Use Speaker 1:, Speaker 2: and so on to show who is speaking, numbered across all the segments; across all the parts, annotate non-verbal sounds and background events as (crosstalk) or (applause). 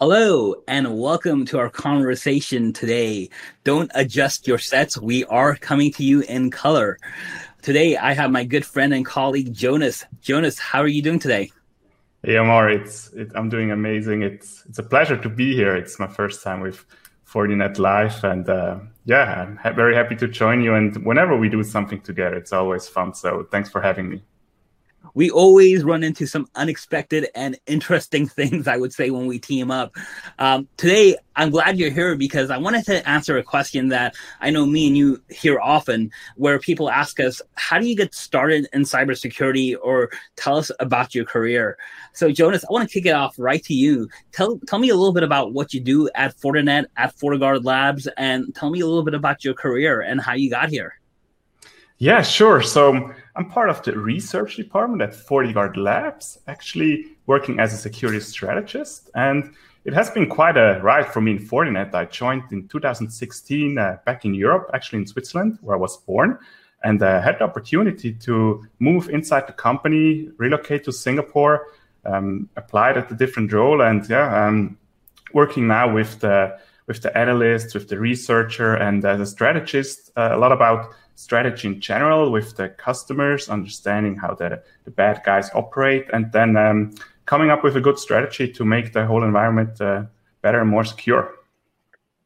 Speaker 1: Hello and welcome to our conversation today. Don't adjust your sets. We are coming to you in color. Today, I have my good friend and colleague Jonas. Jonas, how are you doing today?
Speaker 2: Hey, Aamir. It's it, I'm doing amazing. It's it's a pleasure to be here. It's my first time with Fortinet Live, and uh, yeah, I'm ha- very happy to join you. And whenever we do something together, it's always fun. So thanks for having me
Speaker 1: we always run into some unexpected and interesting (laughs) things, I would say, when we team up. Um, today, I'm glad you're here because I wanted to answer a question that I know me and you hear often, where people ask us, How do you get started in cybersecurity or tell us about your career? So, Jonas, I want to kick it off right to you. Tell, tell me a little bit about what you do at Fortinet, at FortiGuard Labs, and tell me a little bit about your career and how you got here.
Speaker 2: Yeah, sure. So I'm part of the research department at FortiGuard Labs, actually working as a security strategist. And it has been quite a ride for me in Fortinet. I joined in 2016 uh, back in Europe, actually in Switzerland, where I was born, and uh, had the opportunity to move inside the company, relocate to Singapore, um, applied at a different role, and yeah, I'm working now with the with the analysts, with the researcher, and as a strategist, uh, a lot about strategy in general with the customers, understanding how the, the bad guys operate, and then um, coming up with a good strategy to make the whole environment uh, better and more secure.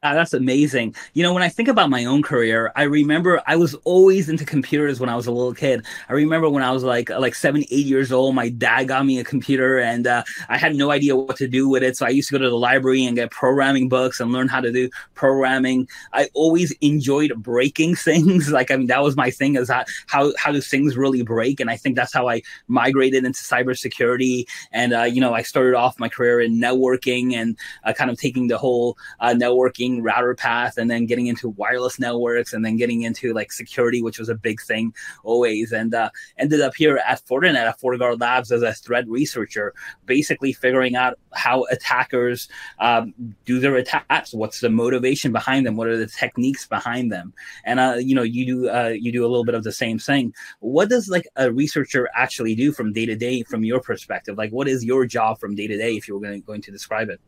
Speaker 1: Uh, that's amazing. You know, when I think about my own career, I remember I was always into computers when I was a little kid. I remember when I was like like seven, eight years old, my dad got me a computer, and uh, I had no idea what to do with it. So I used to go to the library and get programming books and learn how to do programming. I always enjoyed breaking (laughs) things. like I mean, that was my thing is how how how do things really break? And I think that's how I migrated into cybersecurity. And uh, you know, I started off my career in networking and uh, kind of taking the whole uh, router path and then getting into wireless networks and then getting into like security, which was a big thing always. And uh, ended up here at Fortinet at FortiGuard Labs as a threat researcher, basically figuring out how attackers um, do their attacks. What's the motivation behind them? What are the techniques behind them? And uh, you know, you do uh, you do a little bit of the same thing. What does like a researcher actually do from day to day, from your perspective? Like, what is your job from day to day, if you were going to describe it?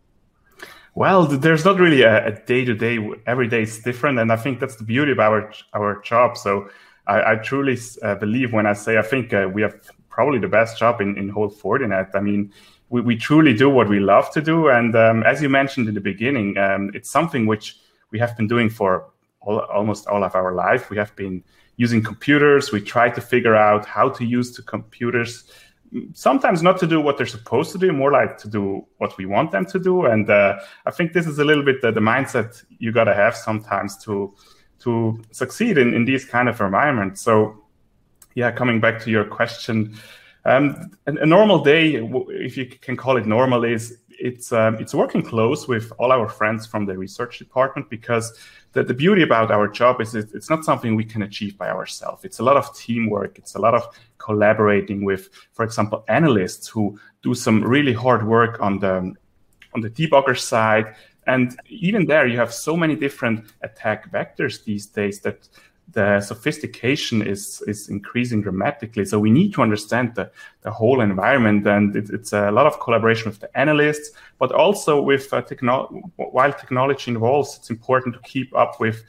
Speaker 2: Well, there's not really a day to day. Every day is different, and I think that's the beauty of our our job. So I, I truly uh, believe when I say I think uh, we have probably the best job in in whole Fortinet. I mean, we, we truly do what we love to do, and um, as you mentioned in the beginning, um, it's something which we have been doing for all, almost all of our life. We have been using computers. We try to figure out how to use the computers sometimes not to do what they're supposed to do, more like to do what we want them to do. And uh, I think this is a little bit the, the mindset you got to have sometimes to to succeed in, in these kind of environments. So, yeah, coming back to your question, um, a, a, normal day, if you can call it normal, is it's um, it's working close with all our friends from the research department because the, the beauty about our job is it, it's not something we can achieve by ourselves. It's a lot of teamwork. It's a lot of collaborating with, for example, analysts who do some really hard work on the on the debugger side. And even there, you have so many different attack vectors these days that the sophistication is is increasing dramatically. So we need to understand the, the whole environment, and it, it's a lot of collaboration with the analysts, but also with uh. While technology involves, it's important to keep up with,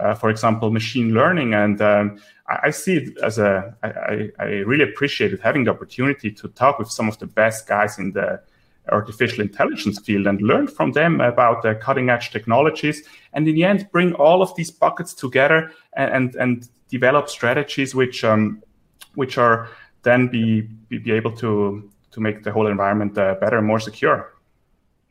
Speaker 2: uh, for example, machine learning. And um, I, I, see it as a. I, I really appreciated having the opportunity to talk with some of the best guys in the artificial intelligence field and learn from them about the cutting edge technologies and in the end bring all of these buckets together and and, and develop strategies which um, which are then be, be, be able to to make the whole environment uh, better and more secure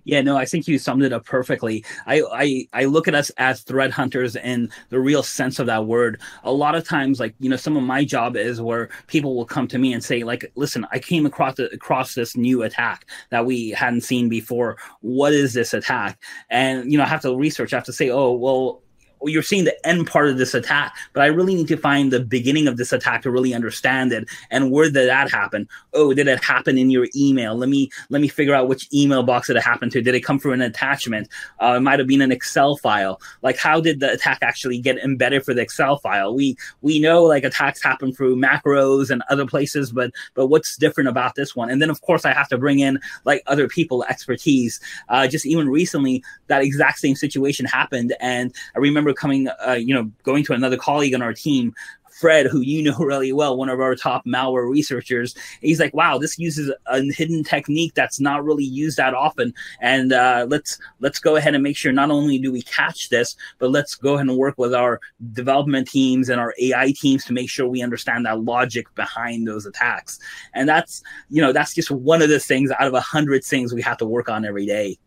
Speaker 1: yeah, no, I think you summed it up perfectly. I, I I look at us as threat hunters in the real sense of that word. A lot of times, like you know, some of my job is where people will come to me and say, like, "Listen, I came across the, across this new attack that we hadn't seen before. What is this attack?" And you know, I have to research. I have to say, "Oh, well, you're seeing the end part of this attack, but I really need to find the beginning of this attack to really understand it. And where did that happen? Oh, did it happen in your email? Let me let me figure out which email box it happen to. Did it come through an attachment? Uh, it might have been an Excel file. Like how did the attack actually get embedded for the Excel file? We we know like attacks happen through macros and other places, but but what's different about this one? And then of course I have to bring in like other people expertise. Uh, just even recently, that exact same situation happened, and I remember coming, uh, you know, going to another colleague on our team Fred, who you (laughs) know really well, one of our top malware researchers, he's like, "Wow, this uses a hidden technique that's not really used that often, and uh, let's let's go ahead and make sure not only do we catch this, but let's go ahead and work with our development teams and our AI teams to make sure we understand that logic behind those attacks." And that's you know that's just one of the things out of a hundred things we have to work on every day.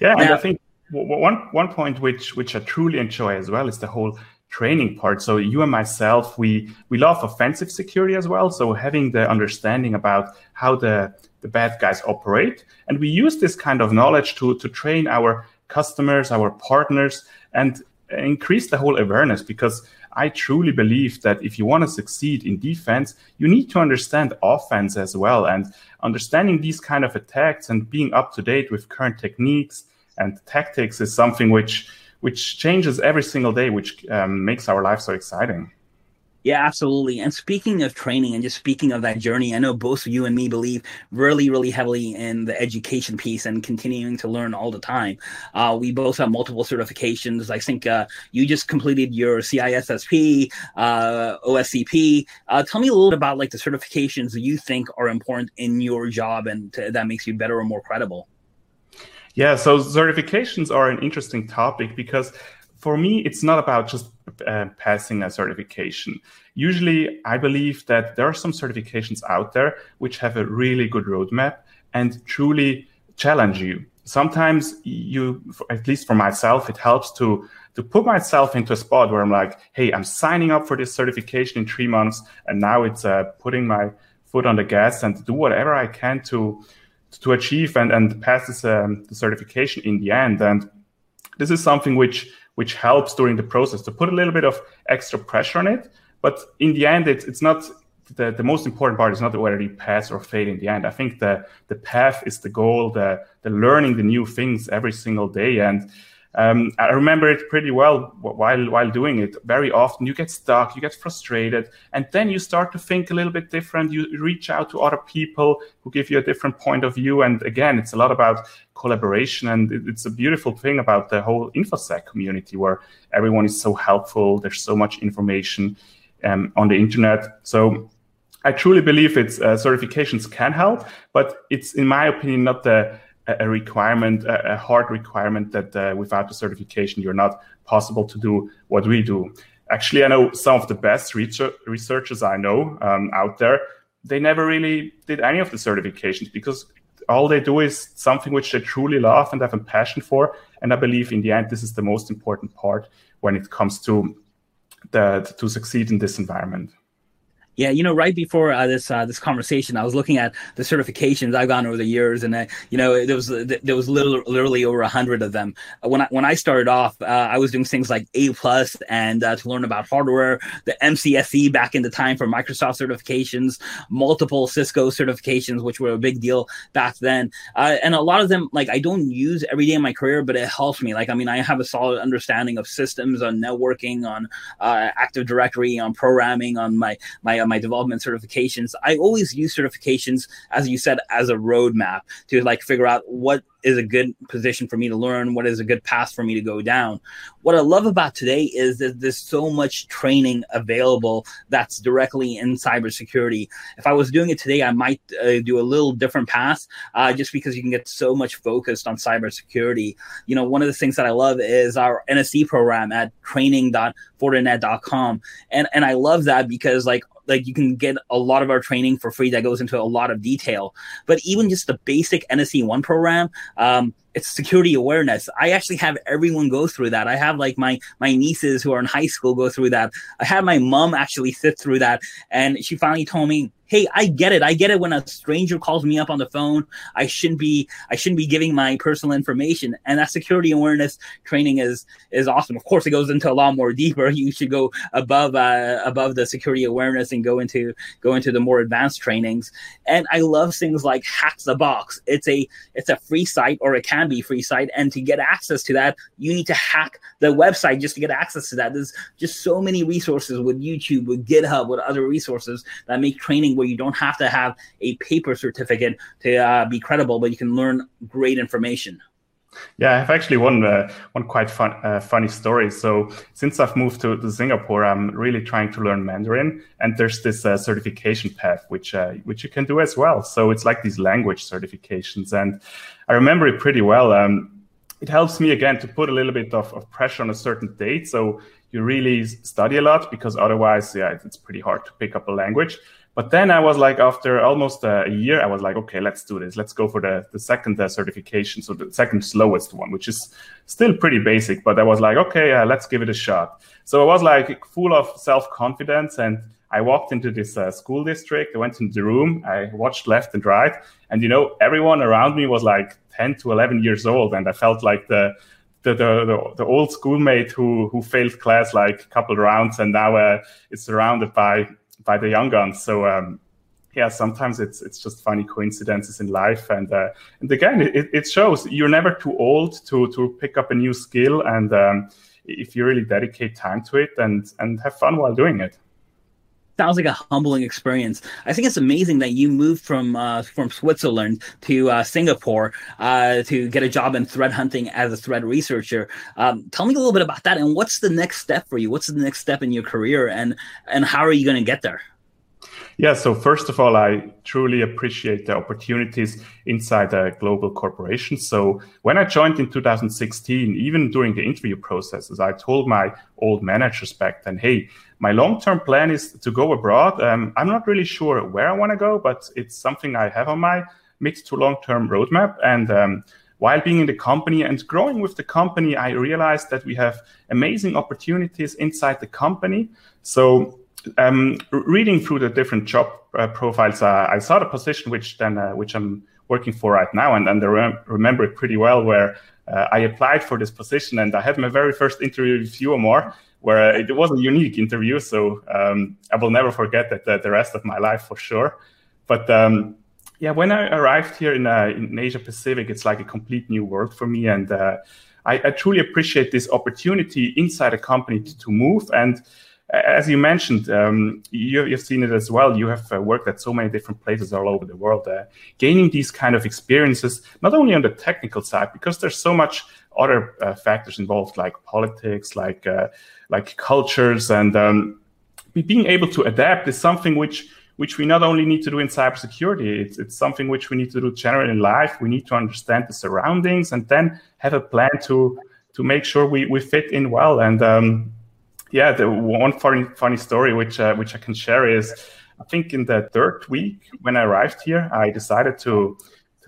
Speaker 2: Yeah, now, I think one one point which which I truly enjoy as well is the whole training part. So you and myself, we we love offensive security as well. So having the understanding about how the the bad guys operate, and we use this kind of knowledge to to train our customers, our partners, and increase the whole awareness because I truly believe that if you want to succeed in defense, you need to understand offense as well. And understanding these kind of attacks and being up to date with current techniques and tactics is something which which changes every single day, which um, makes our life so exciting.
Speaker 1: Yeah, absolutely. And speaking of training and just speaking of that journey, I know both you and me believe really, really heavily in the education piece and continuing to learn all the time. Uh, we both have multiple certifications. I think uh, you just completed your CISSP, uh, OSCP. Uh, tell me a little about like the certifications you think are important in your job and to, that makes you better or more credible.
Speaker 2: Yeah, so certifications are an interesting topic because for me, it's not about just uh, passing a certification. Usually, I believe that there are some certifications out there which have a really good roadmap and truly challenge you. Sometimes you, at least for myself, it helps to to put myself into a spot where I'm like, hey, I'm signing up for this certification in three months, and now it's uh, putting my foot on the gas and do whatever I can to to achieve and, and pass this um, the certification in the end. And this is something which which helps during the process to put a little bit of extra pressure on it. But in the end, it's it's not the, the most important part is not whether you pass or fail in the end. I think the the path is the goal, the the learning the new things every single day. And um, I remember it pretty well while while doing it. Very often you get stuck, you get frustrated, and then you start to think a little bit different. You reach out to other people who give you a different point of view. And again, it's a lot about collaboration, and it's a beautiful thing about the whole infosec community where everyone is so helpful. There's so much information um, on the internet. So I truly believe it's uh, certifications can help, but it's in my opinion not the a requirement, a hard requirement that uh, without the certification, you're not possible to do what we do. Actually, I know some of the best researchers I know um, out there, they never really did any of the certifications because all they do is something which they truly love and have a passion for. And I believe in the end, this is the most important part when it comes to to succeed in this environment.
Speaker 1: Yeah, you know, right before uh, this uh, this conversation, I was looking at the certifications I've gone over the years, and uh, you know, there was there was literally, literally over a hundred of them. When I when I started off, uh, I was doing things like A plus and uh, to learn about hardware, the MCSE back in the time for Microsoft certifications, multiple Cisco certifications, which were a big deal back then, uh, and a lot of them like I don't use every day in my career, but it helps me. Like I mean, I have a solid understanding of systems, on networking, on Active Directory, on programming, on my my my development certifications, I always use certifications, as you said, as a roadmap to like figure out what is a good position for me to learn, what is a good path for me to go down. What I love about today is that there's so much training available that's directly in cybersecurity. If I was doing it today, I might uh, do a little different path uh, just because you can get so much focused on cybersecurity. You know, one of the things that I love is our NSE program at training.fortinet.com. And, and I love that because like like you can get a lot of our training for free that goes into a lot of detail. But even just the basic NSE one program, um, it's security awareness. I actually have everyone go through that. I have like my my nieces who are in high school go through that. I had my mom actually sit through that, and she finally told me, hey, I get it. I get it when a stranger calls me up on the phone. I shouldn't be I shouldn't be giving my personal information. And that security awareness training is is awesome. Of course, it goes into a lot more deeper. (laughs) You should go above uh, above the security awareness and go into go into the more advanced trainings. And I love things like Hack the Box. It's a it's a free site or it can be free site. And to get access to that, you need to hack the website just to get access to that. There's just so many resources with YouTube, with GitHub, with other resources that make training where you don't have to have a paper certificate to uh, be credible, but you can learn great information.
Speaker 2: Yeah, I have actually one uh, one quite fun uh, funny story. So since I've moved to, to, Singapore, I'm really trying to learn Mandarin, and there's this uh, certification path which uh, which you can do as well. So it's like these language certifications, and I remember it pretty well. Um, it helps me again to put a little bit of, of pressure on a certain date. So you really study a lot because otherwise, yeah, it's pretty hard to pick up a language. But then I was like, after almost a year, I was like, okay, let's do this. Let's go for the, the second uh, certification. So the second slowest one, which is still pretty basic. But I was like, okay, uh, let's give it a shot. So I was like full of self confidence. And I walked into this uh, school district. I went into the room. I watched left and right. And, you know, everyone around me was like 10 to 11 years old. And I felt like the, the, the, the, old schoolmate who, who failed class like a couple rounds and now uh, is surrounded by by the young guns. So um, yeah, sometimes it's it's just funny coincidences in life, and uh, and again, it, it shows you're never too old to to pick up a new skill, and um, if you really dedicate time to it and and have fun while doing it
Speaker 1: sounds like a humbling experience. I think it's amazing that you moved from uh, from Switzerland to uh, Singapore uh, to get a job in threat hunting as a threat researcher. Um, tell me a little bit about that, and what's the next step for you? What's the next step in your career, and and how are you going to get there?
Speaker 2: Yeah, so first of all, I truly appreciate the opportunities inside a global corporation. So when I joined in 2016, even during the interview processes, I told my old managers back then, hey, my long-term plan is to go abroad. Um, I'm not really sure where I want to go, but it's something I have on my mid to long-term roadmap. And um, while being in the company and growing with the company, I realized that we have amazing opportunities inside the company. So um, reading through the different job uh, profiles, uh, I saw the position which then uh, which I'm working for right now, and, and I rem- remember it pretty well. Where uh, I applied for this position, and I had my very first interview with you, Aamir, where it was a unique interview. So um, I will never forget that the, the, rest of my life for sure. But um, yeah, when I arrived here in, uh, in Asia Pacific, it's like a complete new world for me. And uh, I, I, truly appreciate this opportunity inside a company to, to move. And as you mentioned, um, you, have seen it as well. You have uh, worked at so many different places all over the world. Uh, gaining these kind of experiences, not only on the technical side, because there's so much other uh, factors involved, like politics, like uh, like cultures, and um, being able to adapt is something which which we not only need to do in cybersecurity, it's, it's something which we need to do generally in life. We need to understand the surroundings and then have a plan to to make sure we, we fit in well. And um, yeah, the one funny funny story which uh, which I can share is, I think in the third week when I arrived here, I decided to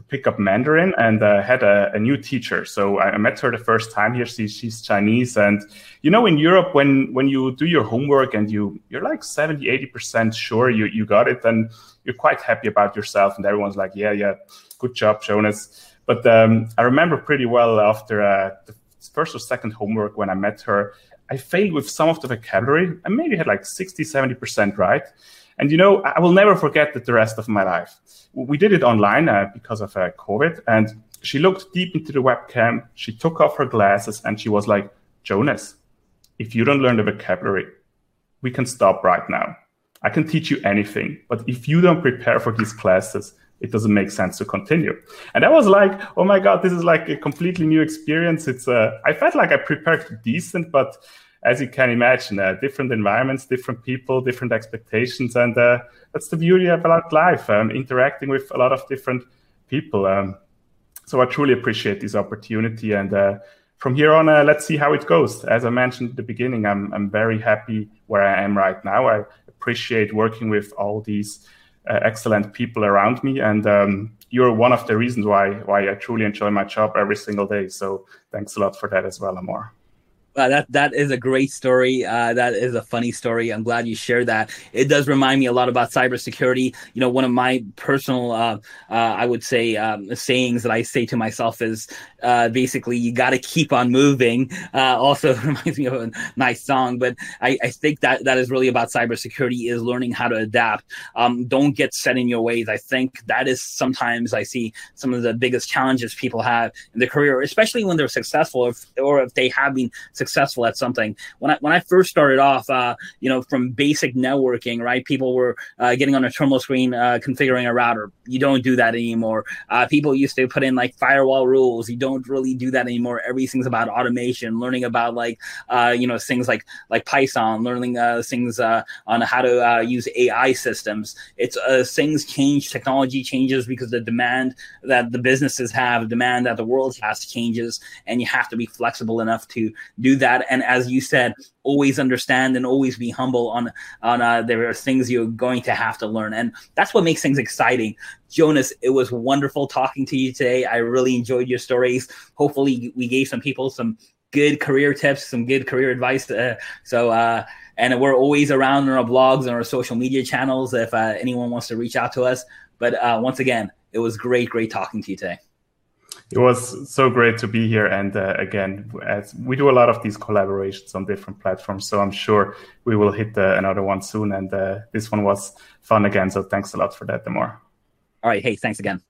Speaker 2: to pick up Mandarin and uh, had a, a, new teacher. So I met her the first time here. She, she's Chinese. And, you know, in Europe, when, when you do your homework and you, you're like 70, 80% sure you, you got it, then you're quite happy about yourself. And everyone's like, yeah, yeah, good job, Jonas. But um, I remember pretty well after uh, the first or second homework when I met her, I failed with some of the vocabulary. I maybe had like 60, 70% right. And you know, I will never forget that the rest of my life. We did it online uh, because of uh, COVID, and she looked deep into the webcam. She took off her glasses and she was like, Jonas, if you don't learn the vocabulary, we can stop right now. I can teach you anything, but if you don't prepare for these classes, it doesn't make sense to continue. And I was like, oh my God, this is like a completely new experience. It's uh, I felt like I prepared decent, but as you can imagine, uh, different environments, different people, different expectations, and uh, that's the beauty about life, um, interacting with a lot of different people. Um, so I truly appreciate this opportunity, and uh, from here on, uh, let's see how it goes. As I mentioned at the beginning, I'm I'm very happy where I am right now. I appreciate working with all these excellent people around me, and um, you're one of the reasons why why I truly enjoy my job every single day. So thanks a lot for that as well, Aamir.
Speaker 1: Uh, that that is a great story. Uh, that is a funny story. I'm glad you shared that. It does remind me a lot about cybersecurity. You know, one of my personal, uh, uh I would say, um, sayings that I say to myself is uh, basically, "You got to keep on moving." Uh, also (laughs) reminds me of a nice song, but I, I, think that that is really about cybersecurity is learning how to adapt. Um, don't get set in your ways. I think that is sometimes I see some of the biggest challenges people have in their career, especially when they're successful, if, or if they have been successful at something. When I when I first started off, uh, you know, from basic networking, right? People were uh, getting on a terminal screen, uh, configuring a router. You don't do that anymore. Uh, people used to put in like firewall rules. You don't really do that anymore. Everything's about automation, learning about like uh, you know things like like Python, learning uh, things on how to use AI systems. It's things change, technology changes because the demand that the businesses have, demand that the world has changes, and you have to be flexible enough to do do that. And as you said, always understand and always be humble on on uh, there are things you're going to have to learn, and that's what makes things exciting. Jonas, it was wonderful talking to you today. I really enjoyed your stories. Hopefully, we gave some people some good career tips, some good career advice. Uh, so, uh, and we're always around on our blogs and our social media channels if uh, anyone wants to reach out to us. But uh, once again, it was great, great talking to you today.
Speaker 2: It was so great to be here. And uh, again, as we do a lot of these collaborations on different platforms, so I'm sure we will hit uh, another one soon. And uh, this one was fun again. So thanks a lot for that, Demore.
Speaker 1: All right. Hey, thanks again.